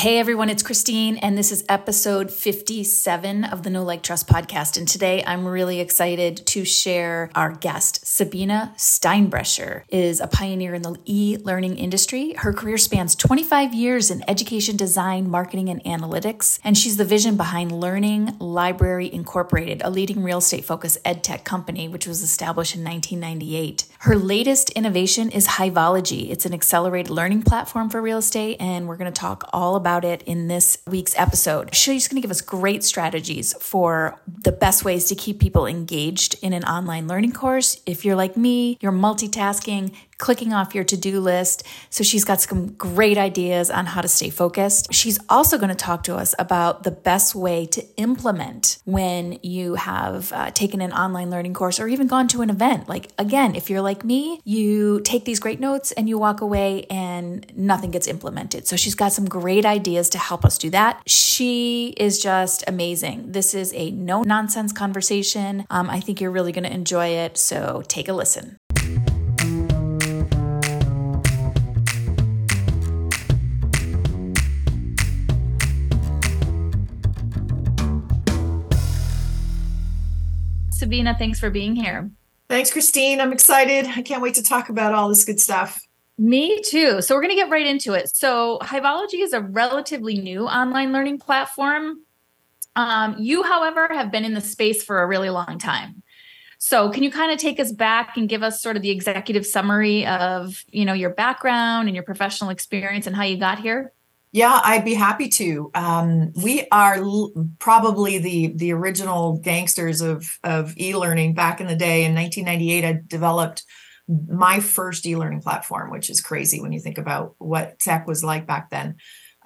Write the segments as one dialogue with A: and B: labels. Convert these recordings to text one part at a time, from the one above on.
A: Hey everyone, it's Christine, and this is episode 57 of the No Like Trust podcast. And today I'm really excited to share our guest. Sabine Steinbrecher is a pioneer in the e learning industry. Her career spans 25 years in education design, marketing, and analytics. And she's the vision behind Learning Library Incorporated, a leading real estate focused ed tech company, which was established in 1998. Her latest innovation is Hiveologie. It's an accelerated learning platform for real estate, and we're going to talk all about it in this week's episode. She's going to give us great strategies for the best ways to keep people engaged in an online learning course. If you're like me, you're multitasking, clicking off your to do list. So she's got some great ideas on how to stay focused. She's also going to talk to us about the best way to implement when you have uh, taken an online learning course or even gone to an event. Like, again, if you're like me, you take these great notes and you walk away and nothing gets implemented. So she's got some great ideas to help us do that. She is just amazing. This is a no nonsense conversation. Um, I think you're really going to enjoy it. So take a listen. Sabine, thanks for being here.
B: Thanks, Christine. I'm excited. I can't wait to talk about all this good stuff.
A: Me too. So we're going to get right into it. So Hiveologie is a relatively new online learning platform. Um, you, however, have been in the space for a really long time. So can you kind of take us back and give us sort of the executive summary of, you know, your background and your professional experience and how you got here?
B: Yeah, I'd be happy to. Um, we are l- probably the the original gangsters of of e-learning. Back in the day, in 1998, I developed my first e-learning platform, which is crazy when you think about what tech was like back then.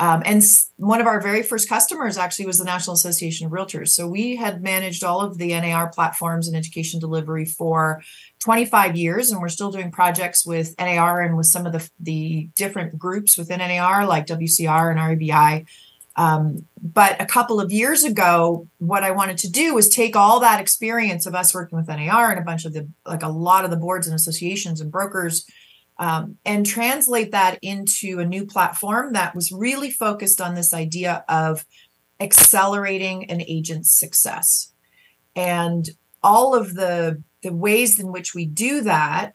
B: Um, and one of our very first customers actually was the National Association of Realtors. So we had managed all of the NAR platforms and education delivery for 25 years, and we're still doing projects with NAR and with some of the, the different groups within NAR, like WCR and REBI. Um, but a couple of years ago, what I wanted to do was take all that experience of us working with NAR and a bunch of the, like a lot of the boards and associations and brokers um, and translate that into a new platform that was really focused on this idea of accelerating an agent's success. And all of the, the ways in which we do that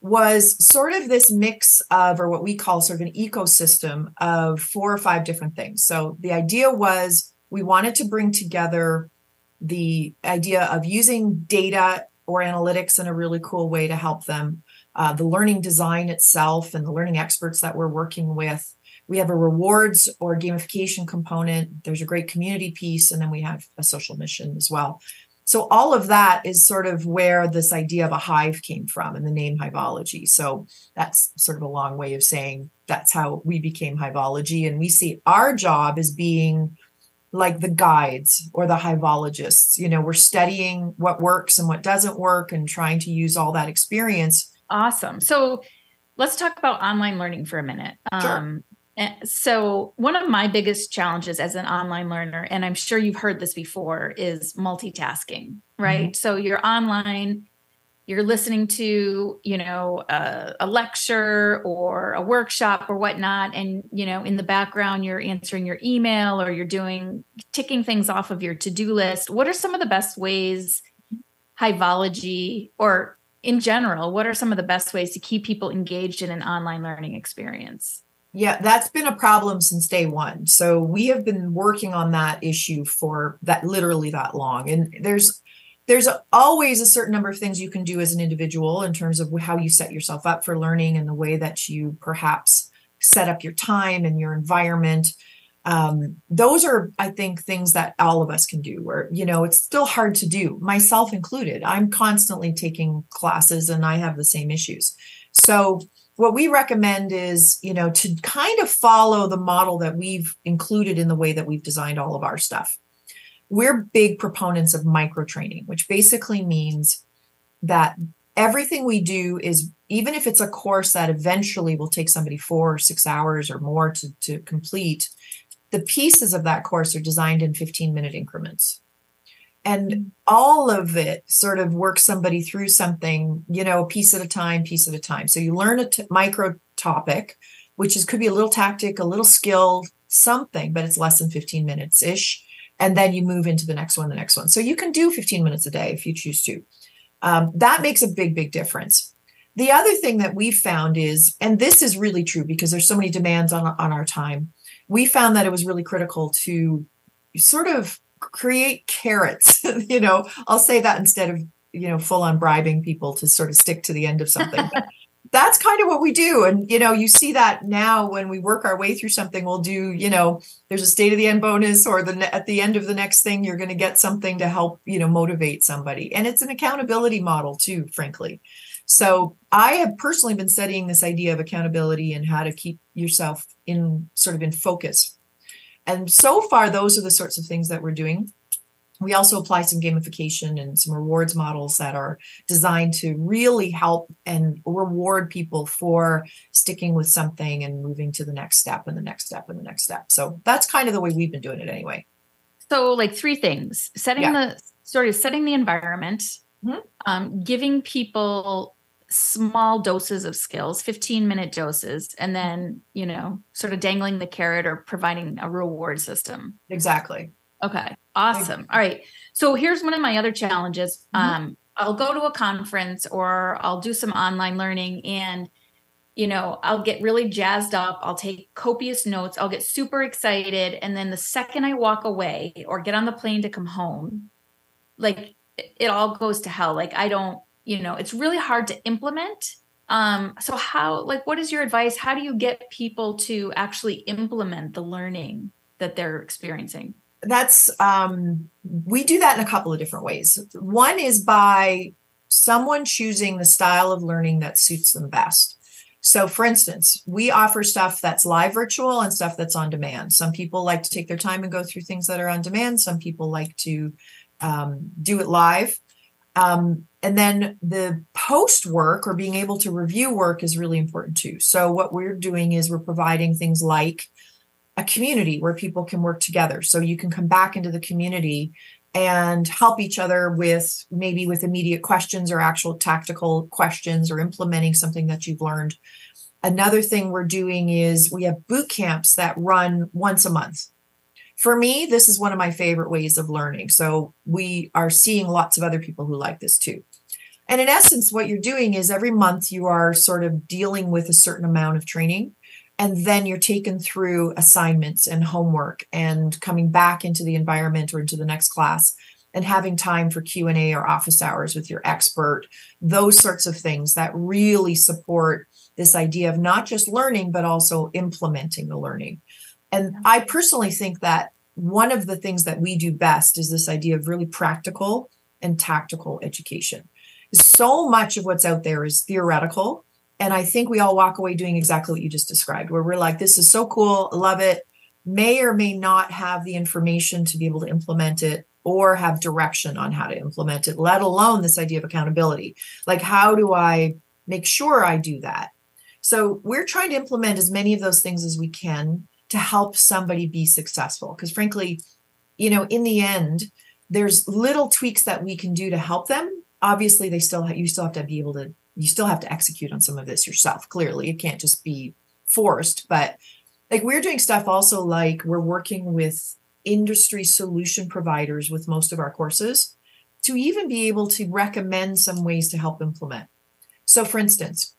B: was sort of this mix of, or what we call sort of an ecosystem of four or five different things. So the idea was we wanted to bring together the idea of using data or analytics in a really cool way to help them uh, the learning design itself and the learning experts that we're working with. We have a rewards or gamification component. There's a great community piece, and then we have a social mission as well. So all of that is sort of where this idea of a hive came from and the name Hiveologie. So that's sort of a long way of saying that's how we became Hiveologie. And we see our job as being like the guides or the hiveologists. You know, we're studying what works and what doesn't work and trying to use all that experience
A: Awesome. So let's talk about online learning for a minute.
B: Sure. Um,
A: so one of my biggest challenges as an online learner, and I'm sure you've heard this before, is multitasking, right? Mm-hmm. So you're online, you're listening to, you know, a, a lecture or a workshop or whatnot, and you know, in the background you're answering your email or you're doing ticking things off of your to-do list. What are some of the best ways Hiveologie or in general, what are some of the best ways to keep people engaged in an online learning experience?
B: Yeah, that's been a problem since day one. So we have been working on that issue for that literally that long. And there's there's always a certain number of things you can do as an individual in terms of how you set yourself up for learning and the way that you perhaps set up your time and your environment um, those are i think things that all of us can do where you know it's still hard to do myself included. I'm constantly taking classes and i have the same issues. So what we recommend is you know to kind of follow the model that we've included in the way that we've designed all of our stuff. We're big proponents of micro training which basically means that everything we do is even if it's a course that eventually will take somebody four or six hours or more to, to complete the pieces of that course are designed in 15 minute increments and all of it sort of works somebody through something you know a piece at a time piece at a time so you learn a t- micro topic which is could be a little tactic a little skill something, but it's less than 15 minutes ish. And then you move into the next one, the next one. So you can do 15 minutes a day if you choose to. Um, that makes a big, big difference. The other thing that we've found is, and this is really true because there's so many demands on, on our time, we found that it was really critical to sort of create carrots. you know, I'll say that instead of, you know, full on bribing people to sort of stick to the end of something. that's kind of what we do. And, you know, you see that now when we work our way through something, we'll do, you know, there's a state of the end bonus or the at the end of the next thing, you're going to get something to help, you know, motivate somebody. And it's an accountability model too, frankly. So I have personally been studying this idea of accountability and how to keep yourself in sort of in focus. And so far, those are the sorts of things that we're doing. We also apply some gamification and some rewards models that are designed to really help and reward people for sticking with something and moving to the next step and the next step and the next step. So that's kind of the way we've been doing it anyway.
A: So, like three things setting yeah. the sort of setting the environment, mm-hmm. um, giving people small doses of skills 15 minute doses and then you know sort of dangling the carrot or providing a reward system.
B: Exactly.
A: Okay awesome. All right so here's one of my other challenges. Mm-hmm. um i'll go to a conference or i'll do some online learning and you know i'll get really jazzed up i'll take copious notes i'll get super excited and then the second i walk away or get on the plane to come home like it all goes to hell. Like i don't you know it's really hard to implement. Um so how like what is your advice? How do you get people to actually implement the learning that they're experiencing?
B: That's um we do that in a couple of different ways. One is by someone choosing the style of learning that suits them best. So for instance we offer stuff that's live virtual and stuff that's on demand. Some people like to take their time and go through things that are on demand. Some people like to um, do it live um, and then the post work or being able to review work is really important too. So, what we're doing is we're providing things like a community where people can work together. So, you can come back into the community and help each other with maybe with immediate questions or actual tactical questions or implementing something that you've learned. Another thing we're doing is we have boot camps that run once a month for me, this is one of my favorite ways of learning. So we are seeing lots of other people who like this too. And in essence, what you're doing is every month you are sort of dealing with a certain amount of training. And then you're taken through assignments and homework and coming back into the environment or into the next class and having time for q&a or office hours with your expert those sorts of things that really support this idea of not just learning but also implementing the learning and I personally think that one of the things that we do best is this idea of really practical and tactical education. So much of what's out there is theoretical. And I think we all walk away doing exactly what you just described, where we're like, this is so cool, love it, may or may not have the information to be able to implement it or have direction on how to implement it, let alone this idea of accountability. Like, how do I make sure I do that? So, we're trying to implement as many of those things as we can to help somebody be successful. Because frankly, you know, in the end, there's little tweaks that we can do to help them. Obviously, they still you still have to be able to you still have to execute on some of this yourself. Clearly, it can't just be forced. But like we're doing stuff also like we're working with industry solution providers with most of our courses to even be able to recommend some ways to help implement. So, for instance,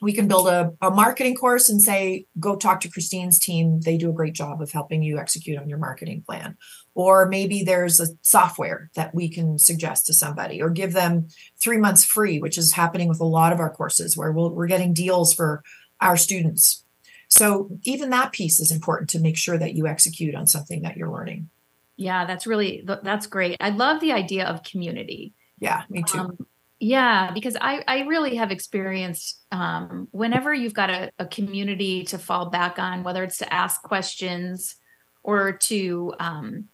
B: we can build a, a marketing course and say go talk to christine's team. They do a great job of helping you execute on your marketing plan. Or maybe there's a software that we can suggest to somebody or give them three months free which is happening with a lot of our courses where we we are getting deals for our students. So even that piece is important to make sure that you execute on something that you're learning.
A: Yeah that's really that's great. I love the idea of community.
B: Yeah me too. Um,
A: yeah, because I, I really have experienced um, whenever you've got a, a, community to fall back on, whether it's to ask questions or to, um,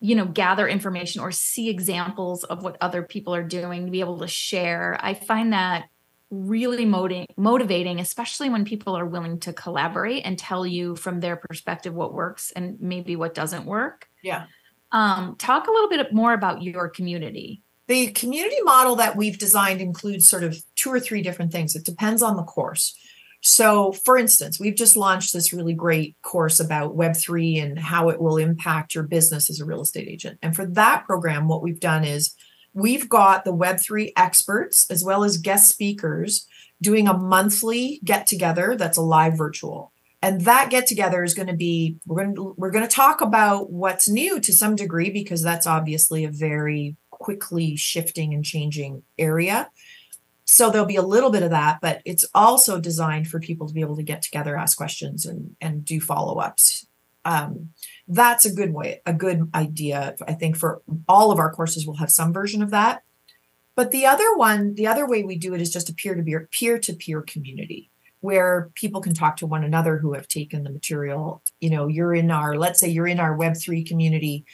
A: you know, gather information or see examples of what other people are doing to be able to share. I find that really motivating, motivating, especially when people are willing to collaborate and tell you from their perspective what works and maybe what doesn't work.
B: Yeah.
A: Um, talk a little bit more about your community.
B: The community model that we've designed includes sort of two or three different things. It depends on the course. So, for instance, we've just launched this really great course about Web3 and how it will impact your business as a real estate agent. And for that program, what we've done is we've got the Web3 experts as well as guest speakers doing a monthly get together that's a live virtual. And that get together is going to be we're going to we're going to talk about what's new to some degree because that's obviously a very quickly shifting and changing area. So there'll be a little bit of that but it's also designed for people to be able to get together ask questions and and do follow-ups. Um, that's a good way a good idea i think for all of our courses we'll have some version of that. But the other one the other way we do it is just a peer-to-peer peer-to-peer community where people can talk to one another who have taken the material. You know you're in our let's say you're in our web3 community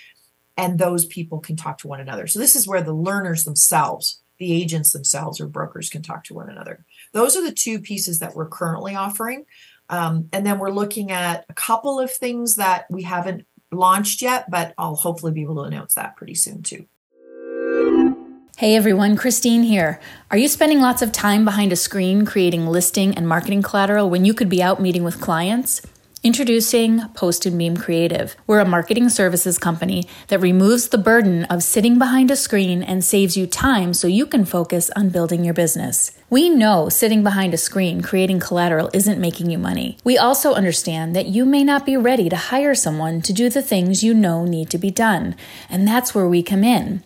B: and those people can talk to one another so this is where the learners themselves the agents themselves or brokers can talk to one another. Those are the two pieces that we're currently offering. Um, and then we're looking at a couple of things that we haven't launched yet, but I'll hopefully be able to announce that pretty soon too.
A: Hey everyone, Christine here. Are you spending lots of time behind a screen creating listing and marketing collateral when you could be out meeting with clients? Introducing Post and Beam Creative. We're a marketing services company that removes the burden of sitting behind a screen and saves you time so you can focus on building your business. We know sitting behind a screen creating collateral isn't making you money. We also understand that you may not be ready to hire someone to do the things you know need to be done, and that's where we come in.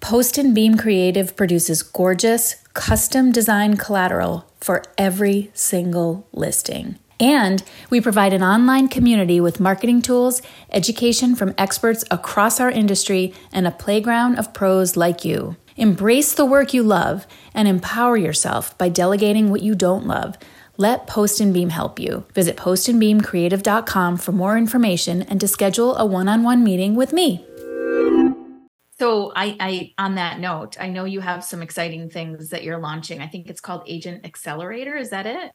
A: Post and Beam Creative produces gorgeous, custom designed collateral for every single listing. And we provide an online community with marketing tools, education from experts across our industry, and a playground of pros like you. Embrace the work you love and empower yourself by delegating what you don't love. Let Post and Beam help you. Visit postandbeamcreative.com for more information and to schedule a one on one meeting with me. So I, I on that note, I know you have some exciting things that you're launching. I think it's called Agent Accelerator. Is that it?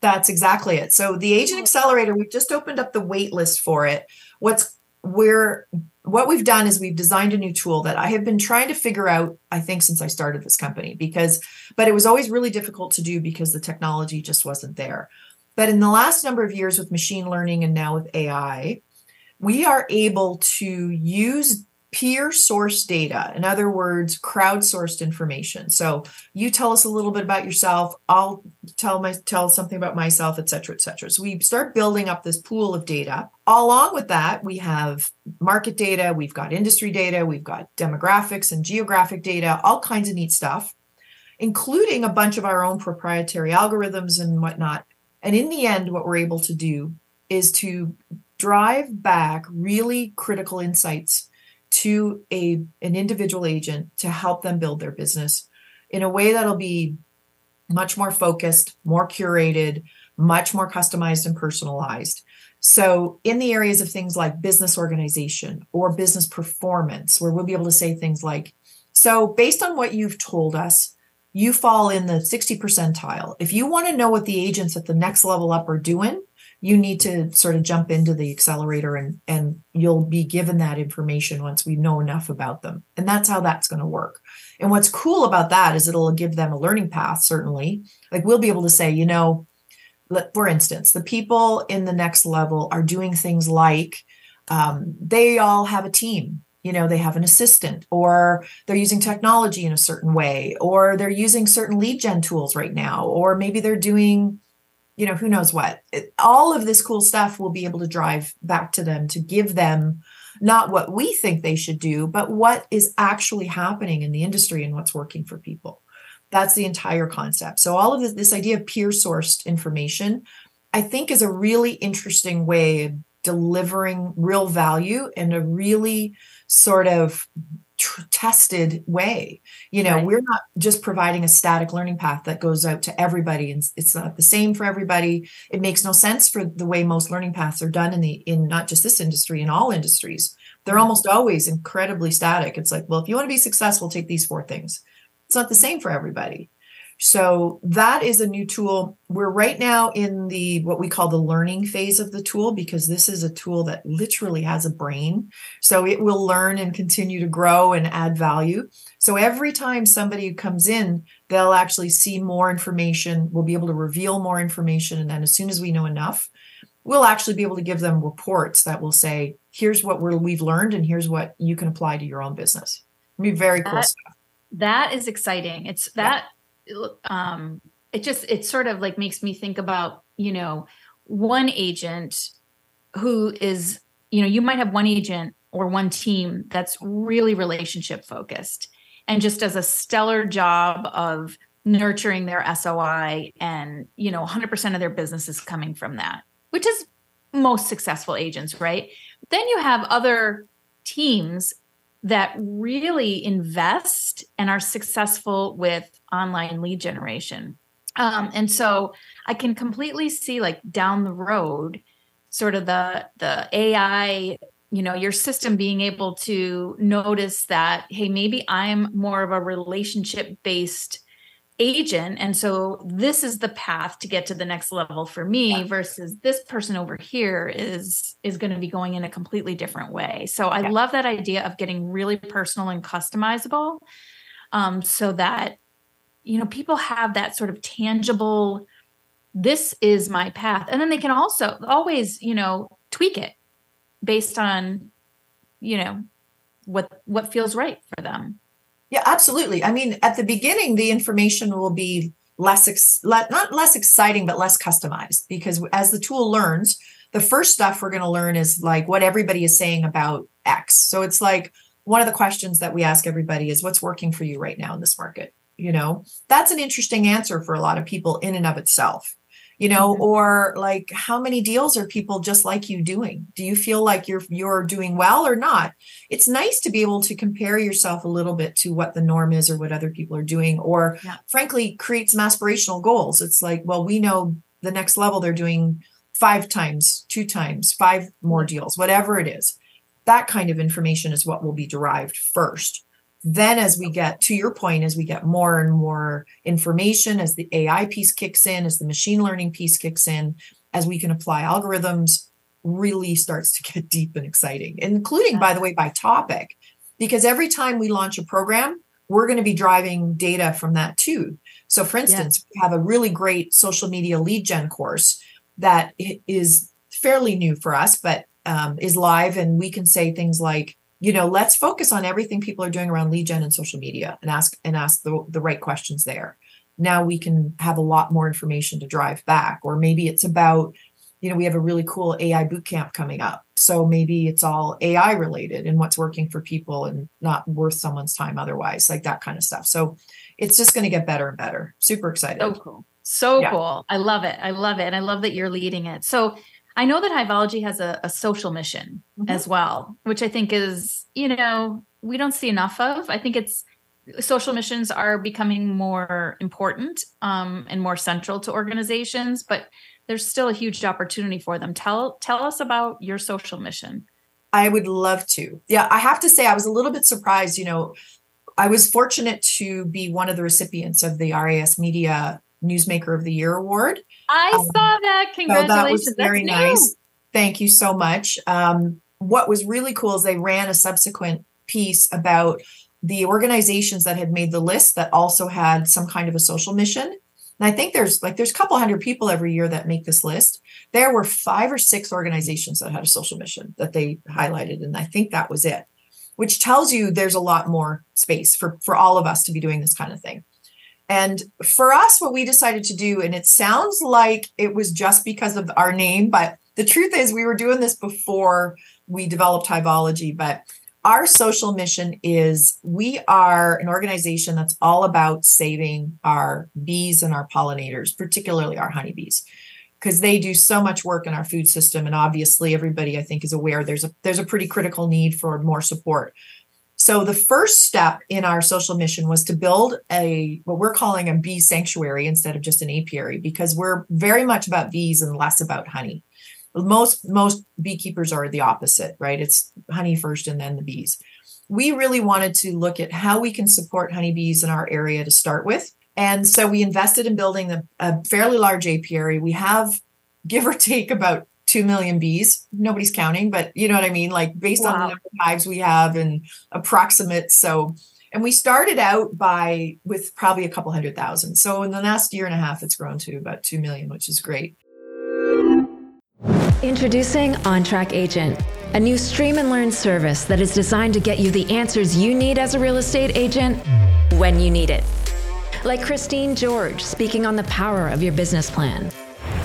B: That's exactly it. So the Agent oh. Accelerator, we've just opened up the wait list for it. What's we're what we've done is we've designed a new tool that I have been trying to figure out, I think, since I started this company, because, but it was always really difficult to do because the technology just wasn't there. But in the last number of years with machine learning and now with AI, we are able to use peer source data in other words crowdsourced information. So you tell us a little bit about yourself i'll tell my tell something about myself et cetera et cetera. So we start building up this pool of data. Along with that we have market data we've got industry data we've got demographics and geographic data all kinds of neat stuff including a bunch of our own proprietary algorithms and whatnot. And in the end what we're able to do is to drive back really critical insights to a an individual agent to help them build their business in a way that'll be much more focused, more curated, much more customized and personalized. So, in the areas of things like business organization or business performance, where we'll be able to say things like, so based on what you've told us, you fall in the 60 percentile. If you want to know what the agents at the next level up are doing, you need to sort of jump into the accelerator and and you'll be given that information once we know enough about them. And that's how that's going to work. And what's cool about that is it'll give them a learning path certainly. Like we'll be able to say you know for instance the people in the next level are doing things like um, they all have a team. You know they have an assistant or they're using technology in a certain way or they're using certain lead gen tools right now or maybe they're doing you know, who knows what. It, all of this cool stuff will be able to drive back to them to give them not what we think they should do, but what is actually happening in the industry and what's working for people. That's the entire concept. So, all of this, this idea of peer sourced information, I think, is a really interesting way of delivering real value and a really sort of tr- tested way. You know, right. we're not just providing a static learning path that goes out to everybody and it's not the same for everybody. It makes no sense for the way most learning paths are done in the in not just this industry in all industries. They're almost always incredibly static. It's like, well, if you want to be successful, take these four things. It's not the same for everybody. So that is a new tool. We're right now in the what we call the learning phase of the tool because this is a tool that literally has a brain. So it will learn and continue to grow and add value. So every time somebody comes in, they'll actually see more information. We'll be able to reveal more information. And then as soon as we know enough, we'll actually be able to give them reports that will say, here's what we're, we've learned and here's what you can apply to your own business. It'll be very cool
A: that,
B: stuff.
A: That is exciting. It's that um it just it sort of like makes me think about you know one agent who is you know you might have one agent or one team that's really relationship focused and just does a stellar job of nurturing their SOI and you know 100% of their business is coming from that which is most successful agents right? Then you have other teams that really invest and are successful with online lead generation. Um, and so I can completely see like down the road, sort of the the AI, you know, your system being able to notice that, hey, maybe I'm more of a relationship based agent and so this is the path to get to the next level for me yeah. versus this person over here is is going to be going in a completely different way so i yeah. love that idea of getting really personal and customizable um, so that you know people have that sort of tangible this is my path and then they can also always you know tweak it based on you know what what feels right for them
B: yeah, absolutely. I mean, at the beginning, the information will be less, ex- not less exciting, but less customized because as the tool learns, the first stuff we're going to learn is like what everybody is saying about X. So it's like one of the questions that we ask everybody is what's working for you right now in this market? You know, that's an interesting answer for a lot of people in and of itself you know mm-hmm. or like how many deals are people just like you doing? Do you feel like you're you're doing well or not? It's nice to be able to compare yourself a little bit to what the norm is or what other people are doing or yeah. frankly create some aspirational goals. It's like well we know the next level they're doing five times two times five more deals whatever it is. That kind of information is what will be derived first then as we get to your point as we get more and more information as the ai piece kicks in as the machine learning piece kicks in as we can apply algorithms really starts to get deep and exciting including by the way by topic. Because every time we launch a program we're going to be driving data from that too. So for instance yeah. we have a really great social media lead gen course that is fairly new for us but um, is live and we can say things like you know let's focus on everything people are doing around lead gen and social media and ask and ask the, the right questions there. Now we can have a lot more information to drive back or maybe it's about you know we have a really cool ai boot camp coming up. So maybe it's all ai related and what's working for people and not worth someone's time otherwise like that kind of stuff. So it's just going to get better and better. Super excited.
A: So cool. So yeah. cool. I love it. I love it. And i love that you're leading it. So I know that Hiveologie has a, a social mission mm-hmm. as well, which I think is, you know, we don't see enough of. I think it's social missions are becoming more important um, and more central to organizations, but there's still a huge opportunity for them. Tell tell us about your social mission.
B: I would love to. Yeah, I have to say I was a little bit surprised. You know, I was fortunate to be one of the recipients of the RISMedia Newsmaker of the Year award.
A: I um, saw that. Congratulations. So that was
B: very That's nice. New. Thank you so much. Um, what was really cool is they ran a subsequent piece about the organizations that had made the list that also had some kind of a social mission. And I think there's like there's a couple hundred people every year that make this list. There were five or six organizations that had a social mission that they highlighted, and I think that was it, which tells you there's a lot more space for for all of us to be doing this kind of thing. And for us, what we decided to do, and it sounds like it was just because of our name, but the truth is we were doing this before we developed Hiveologie. But our social mission is we are an organization that's all about saving our bees and our pollinators, particularly our honeybees, because they do so much work in our food system. And obviously, everybody I think is aware there's a there's a pretty critical need for more support. So the first step in our social mission was to build a what we're calling a bee sanctuary instead of just an apiary because we're very much about bees and less about honey. Most most beekeepers are the opposite, right? It's honey first and then the bees. We really wanted to look at how we can support honeybees in our area to start with And so we invested in building the, a fairly large apiary. We have, give or take, about 2 million bees. Nobody's counting, but you know what I mean? Like based wow. on the number of hives we have and approximate. So, and we started out by with probably a couple hundred thousand. So in the last year and a half, it's grown to about 2 million, which is great.
C: Introducing OnTrack Agent, a new stream and learn service that is designed to get you the answers you need as a real estate agent when you need it. Like Christine George speaking on the power of your business plan.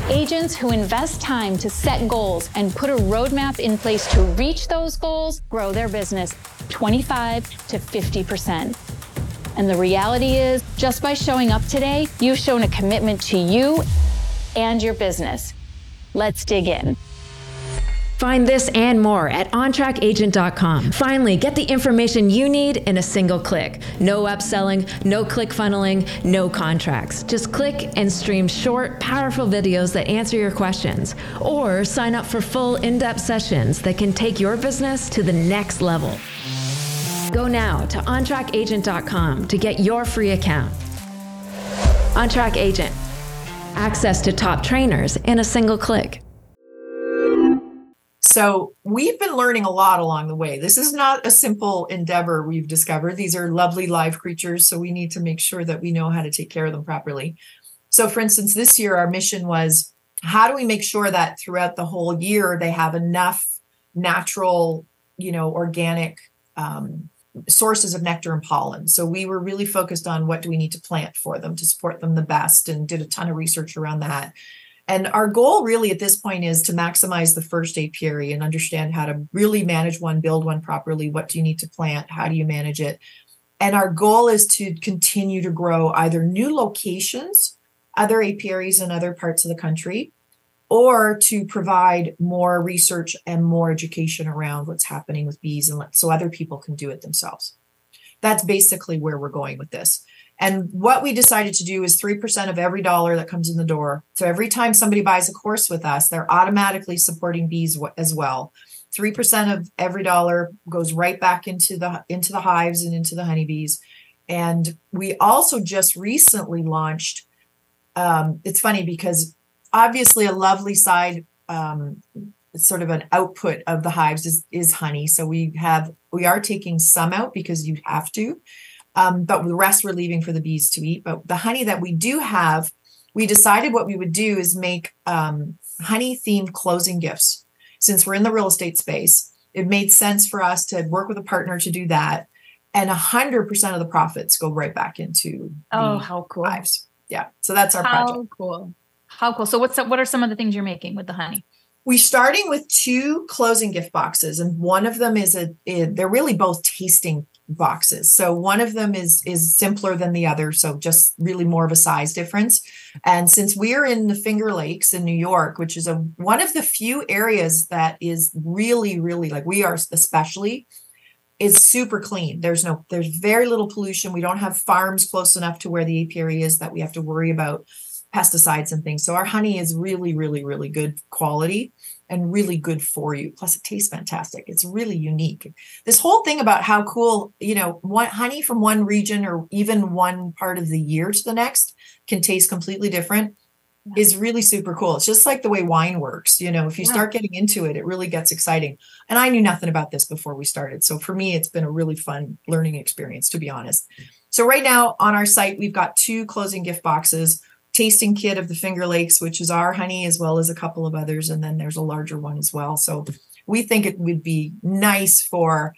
D: Agents who invest time to set goals and put a roadmap in place to reach those goals grow their business 25 to 50%. And the reality is, just by showing up today, you've shown a commitment to you and your business. Let's dig in.
C: Find this and more at ontrackagent.com. Finally, get the information you need in a single click. No upselling, no click funneling, no contracts. Just click and stream short, powerful videos that answer your questions. Or sign up for full in depth sessions that can take your business to the next level. Go now to ontrackagent.com to get your free account. OnTrack Agent. Access to top trainers in a single click.
B: So we've been learning a lot along the way. This is not a simple endeavor we've discovered. These are lovely live creatures, so we need to make sure that we know how to take care of them properly. So, for instance, this year our mission was how do we make sure that throughout the whole year they have enough natural, you know, organic um, sources of nectar and pollen. So we were really focused on what do we need to plant for them to support them the best, and did a ton of research around that. And our goal really at this point is to maximize the first apiary and understand how to really manage one, build one properly. What do you need to plant? How do you manage it? And our goal is to continue to grow either new locations, other apiaries in other parts of the country, or to provide more research and more education around what's happening with bees and let, so other people can do it themselves. That's basically where we're going with this. And what we decided to do is 3% of every dollar that comes in the door. So every time somebody buys a course with us, they're automatically supporting bees as well. 3% of every dollar goes right back into the into the hives and into the honeybees. And we also just recently launched um, it's funny because obviously a lovely side um, sort of an output of the hives is, is honey. So we have we are taking some out because you have to um, but the rest we're leaving for the bees to eat. But the honey that we do have, we decided what we would do is make um, honey themed closing gifts. Since we're in the real estate space, it made sense for us to work with a partner to do that. And 100% of the profits go right back into
A: oh, how cool.
B: Lives. Yeah. So that's our
A: how
B: project.
A: How cool. How cool. So what's what are some of the things you're making with the honey?
B: We're starting with two closing gift boxes, and one of them is a they're really both tasting boxes. So one of them is is simpler than the other, so just really more of a size difference. And since we're in the Finger Lakes in New York, which is a one of the few areas that is really really like we are especially is super clean. There's no there's very little pollution. We don't have farms close enough to where the apiary is that we have to worry about pesticides and things. So our honey is really really really good quality and really good for you. Plus, it tastes fantastic. It's really unique. This whole thing about how cool, you know, one honey from one region or even one part of the year to the next can taste completely different yeah. is really super cool. It's just like the way wine works. You know, if you yeah. start getting into it, it really gets exciting. And I knew nothing about this before we started. So for me, it's been a really fun learning experience, to be honest. So right now on our site, we've got two closing gift boxes tasting kit of the Finger Lakes, which is our honey, as well as a couple of others. And then there's a larger one as well. So we think it would be nice for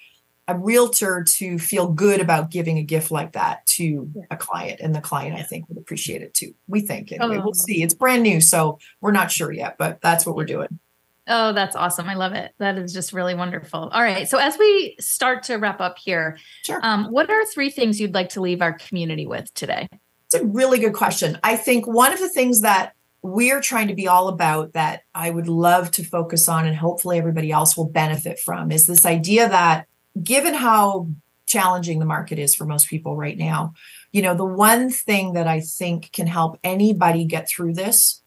B: a realtor to feel good about giving a gift like that to a client. And the client, I think, would appreciate it too. We think anyway. Oh. We'll see. It's brand new, so we're not sure yet, but that's what we're doing.
A: Oh, that's awesome. I love it. That is just really wonderful. All right. So as we start to wrap up here,
B: sure.
A: um, what are three things you'd like to leave our community with today?
B: It's a really good question. I think one of the things that we're trying to be all about that I would love to focus on and hopefully everybody else will benefit from is this idea that given how challenging the market is for most people right now, you know, the one thing that I think can help anybody get through this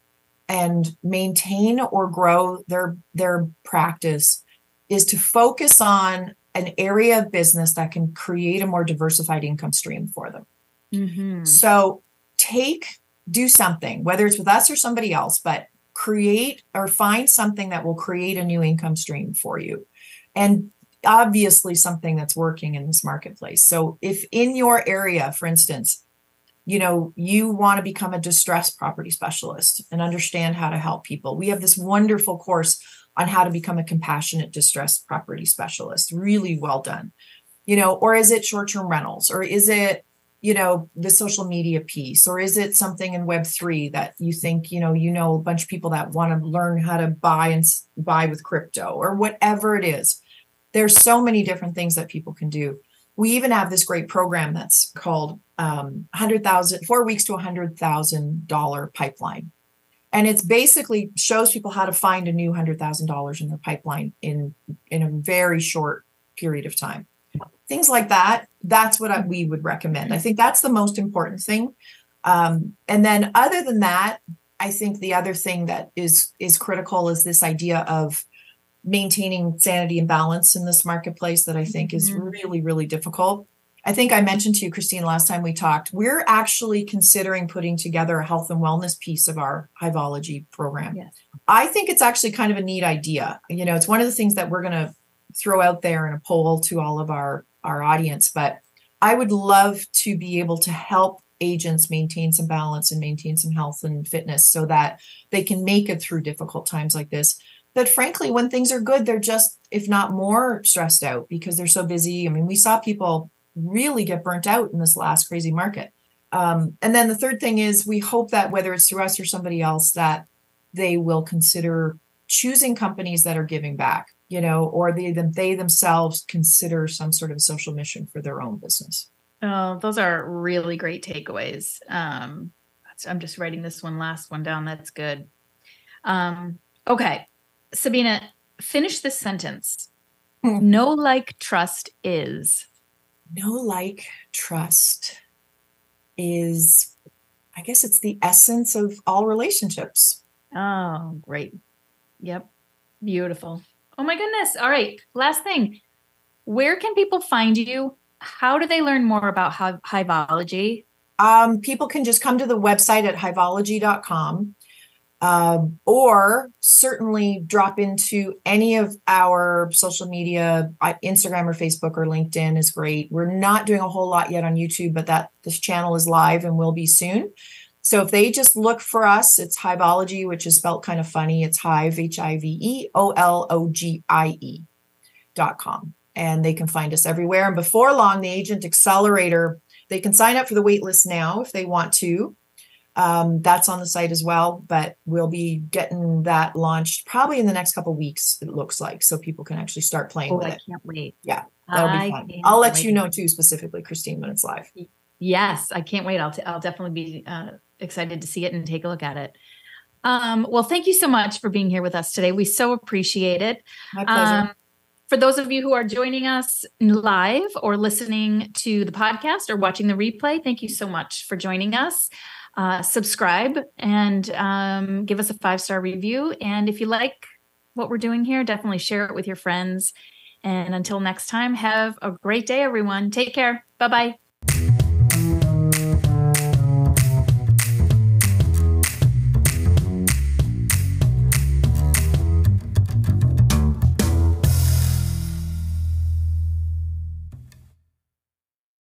B: and maintain or grow their their practice is to focus on an area of business that can create a more diversified income stream for them. Mm-hmm. So take, do something, whether it's with us or somebody else, but create or find something that will create a new income stream for you. And obviously something that's working in this marketplace. So if in your area, for instance, you know, you want to become a distressed property specialist and understand how to help people. We have this wonderful course on how to become a compassionate distressed property specialist. Really well done. You know, or is it short-term rentals or is it you know the social media piece or is it something in web3 that you think you know you know a bunch of people that want to learn how to buy and buy with crypto or whatever it is? There's so many different things that people can do. We even have this great program that's called um, 100,000 four weeks to a hundred thousand dollar pipeline. And it's basically shows people how to find a new hundred thousand dollars in their pipeline in in a very short period of time things like that that's what I, we would recommend i think that's the most important thing um, and then other than that i think the other thing that is is critical is this idea of maintaining sanity and balance in this marketplace that i think is
A: Mhm.
B: really really difficult I think I mentioned to you, Christine, last time we talked, we're actually considering putting together a health and wellness piece of our Hiveologie program.
A: Yes.
B: I think it's actually kind of a neat idea. You know, it's one of the things that we're going to throw out there in a poll to all of our our audience, but I would love to be able to help agents maintain some balance and maintain some health and fitness so that they can make it through difficult times like this. But frankly, when things are good, they're just, if not more, stressed out because they're so busy. I mean, we saw people really get burnt out in this last crazy market. Um, and then the third thing is we hope that whether it's through us or somebody else, that they will consider choosing companies that are giving back, you know, or they them they themselves consider some sort of social mission for their own business.
A: Oh, those are really great takeaways. Um, I'm just writing this one last one down. That's good. Um, okay, Sabine, finish this sentence.
B: Hmm.
A: No like trust is.
B: No like trust is I guess it's the essence of all relationships.
A: Oh, great. Yep. Beautiful. Oh my goodness. All right. Last thing. Where can people find you? How do they learn more about hi- Hiveologie?
B: Um, people can just come to the website at hiveologie.com um, or certainly drop into any of our social media uh, instagram or facebook or linkedin is great we're not doing a whole lot yet on youtube but that this channel is live and will be soon so if they just look for us it's hiveologie which is spelled kind of funny. It's hive h-i-v-e o-l-o-g-i-e dot com. And they can find us everywhere. And before long the agent accelerator they can sign up for the waitlist now if they want to. Um, that's on the site as well but we'll be getting that launched probably in the next couple weeks it looks like so people can actually start playing
A: Oh,
B: with
A: I
B: it.
A: I can't wait.
B: Yeah, that'll
A: I
B: be fun. I'll let you know too specifically christine when it's live.
A: Yes, I can't wait. I'll, t- I'll definitely be uh, excited to see it and take a look at it. Um, well, thank you so much for being here with us today. We so appreciate it.
B: my pleasure
A: Um, for those of you who are joining us live or listening to the podcast or watching the replay, thank you so much for joining us. Uh, subscribe and um, give us a five star review. And if you like what we're doing here, definitely share it with your friends. And until next time, have a great day, everyone. Take care. Bye bye.